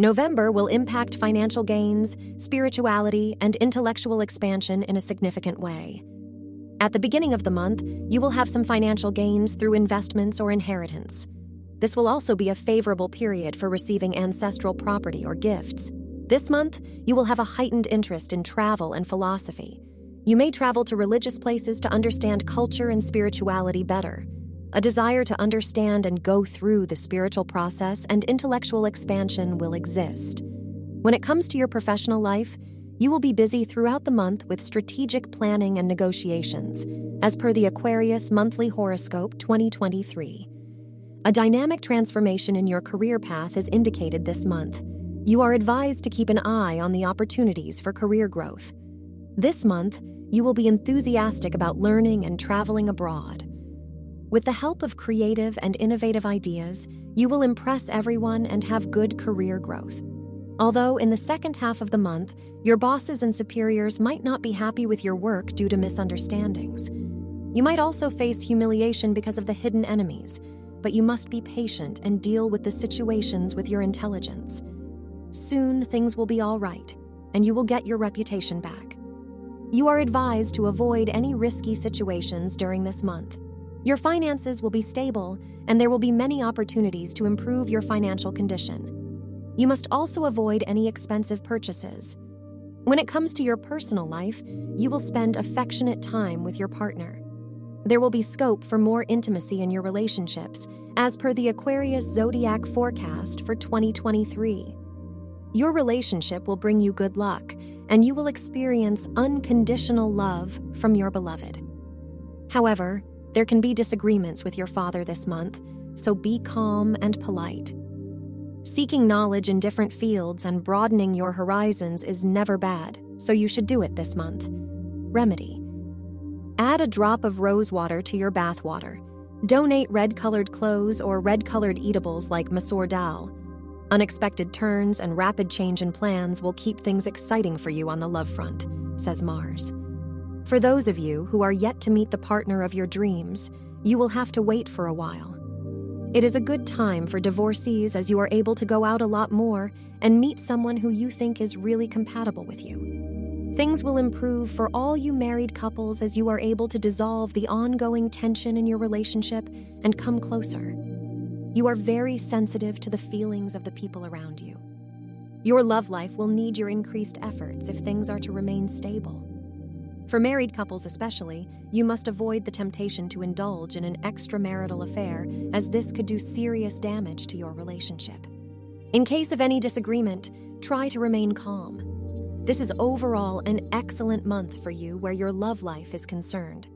November will impact financial gains, spirituality, and intellectual expansion in a significant way. At the beginning of the month, you will have some financial gains through investments or inheritance. This will also be a favorable period for receiving ancestral property or gifts. This month, you will have a heightened interest in travel and philosophy. You may travel to religious places to understand culture and spirituality better. A desire to understand and go through the spiritual process and intellectual expansion will exist. When it comes to your professional life, you will be busy throughout the month with strategic planning and negotiations, as per the Aquarius Monthly Horoscope 2023. A dynamic transformation in your career path is indicated this month. You are advised to keep an eye on the opportunities for career growth. This month, you will be enthusiastic about learning and traveling abroad. With the help of creative and innovative ideas, you will impress everyone and have good career growth. Although in the second half of the month, your bosses and superiors might not be happy with your work due to misunderstandings. You might also face humiliation because of the hidden enemies, but you must be patient and deal with the situations with your intelligence. Soon things will be all right, and you will get your reputation back. You are advised to avoid any risky situations during this month. Your finances will be stable, and there will be many opportunities to improve your financial condition. You must also avoid any expensive purchases. When it comes to your personal life, you will spend affectionate time with your partner. There will be scope for more intimacy in your relationships, as per the Aquarius Zodiac forecast for 2023. Your relationship will bring you good luck, and you will experience unconditional love from your beloved. However, there can be disagreements with your father this month, so be calm and polite. Seeking knowledge in different fields and broadening your horizons is never bad, so you should do it this month. Remedy Add a drop of rose water to your bath water. Donate red colored clothes or red colored eatables like masoor dal. Unexpected turns and rapid change in plans will keep things exciting for you on the love front, says Mars. For those of you who are yet to meet the partner of your dreams, you will have to wait for a while. It is a good time for divorcees as you are able to go out a lot more and meet someone who you think is really compatible with you. Things will improve for all you married couples as you are able to dissolve the ongoing tension in your relationship and come closer. You are very sensitive to the feelings of the people around you. Your love life will need your increased efforts if things are to remain stable. For married couples, especially, you must avoid the temptation to indulge in an extramarital affair, as this could do serious damage to your relationship. In case of any disagreement, try to remain calm. This is overall an excellent month for you where your love life is concerned.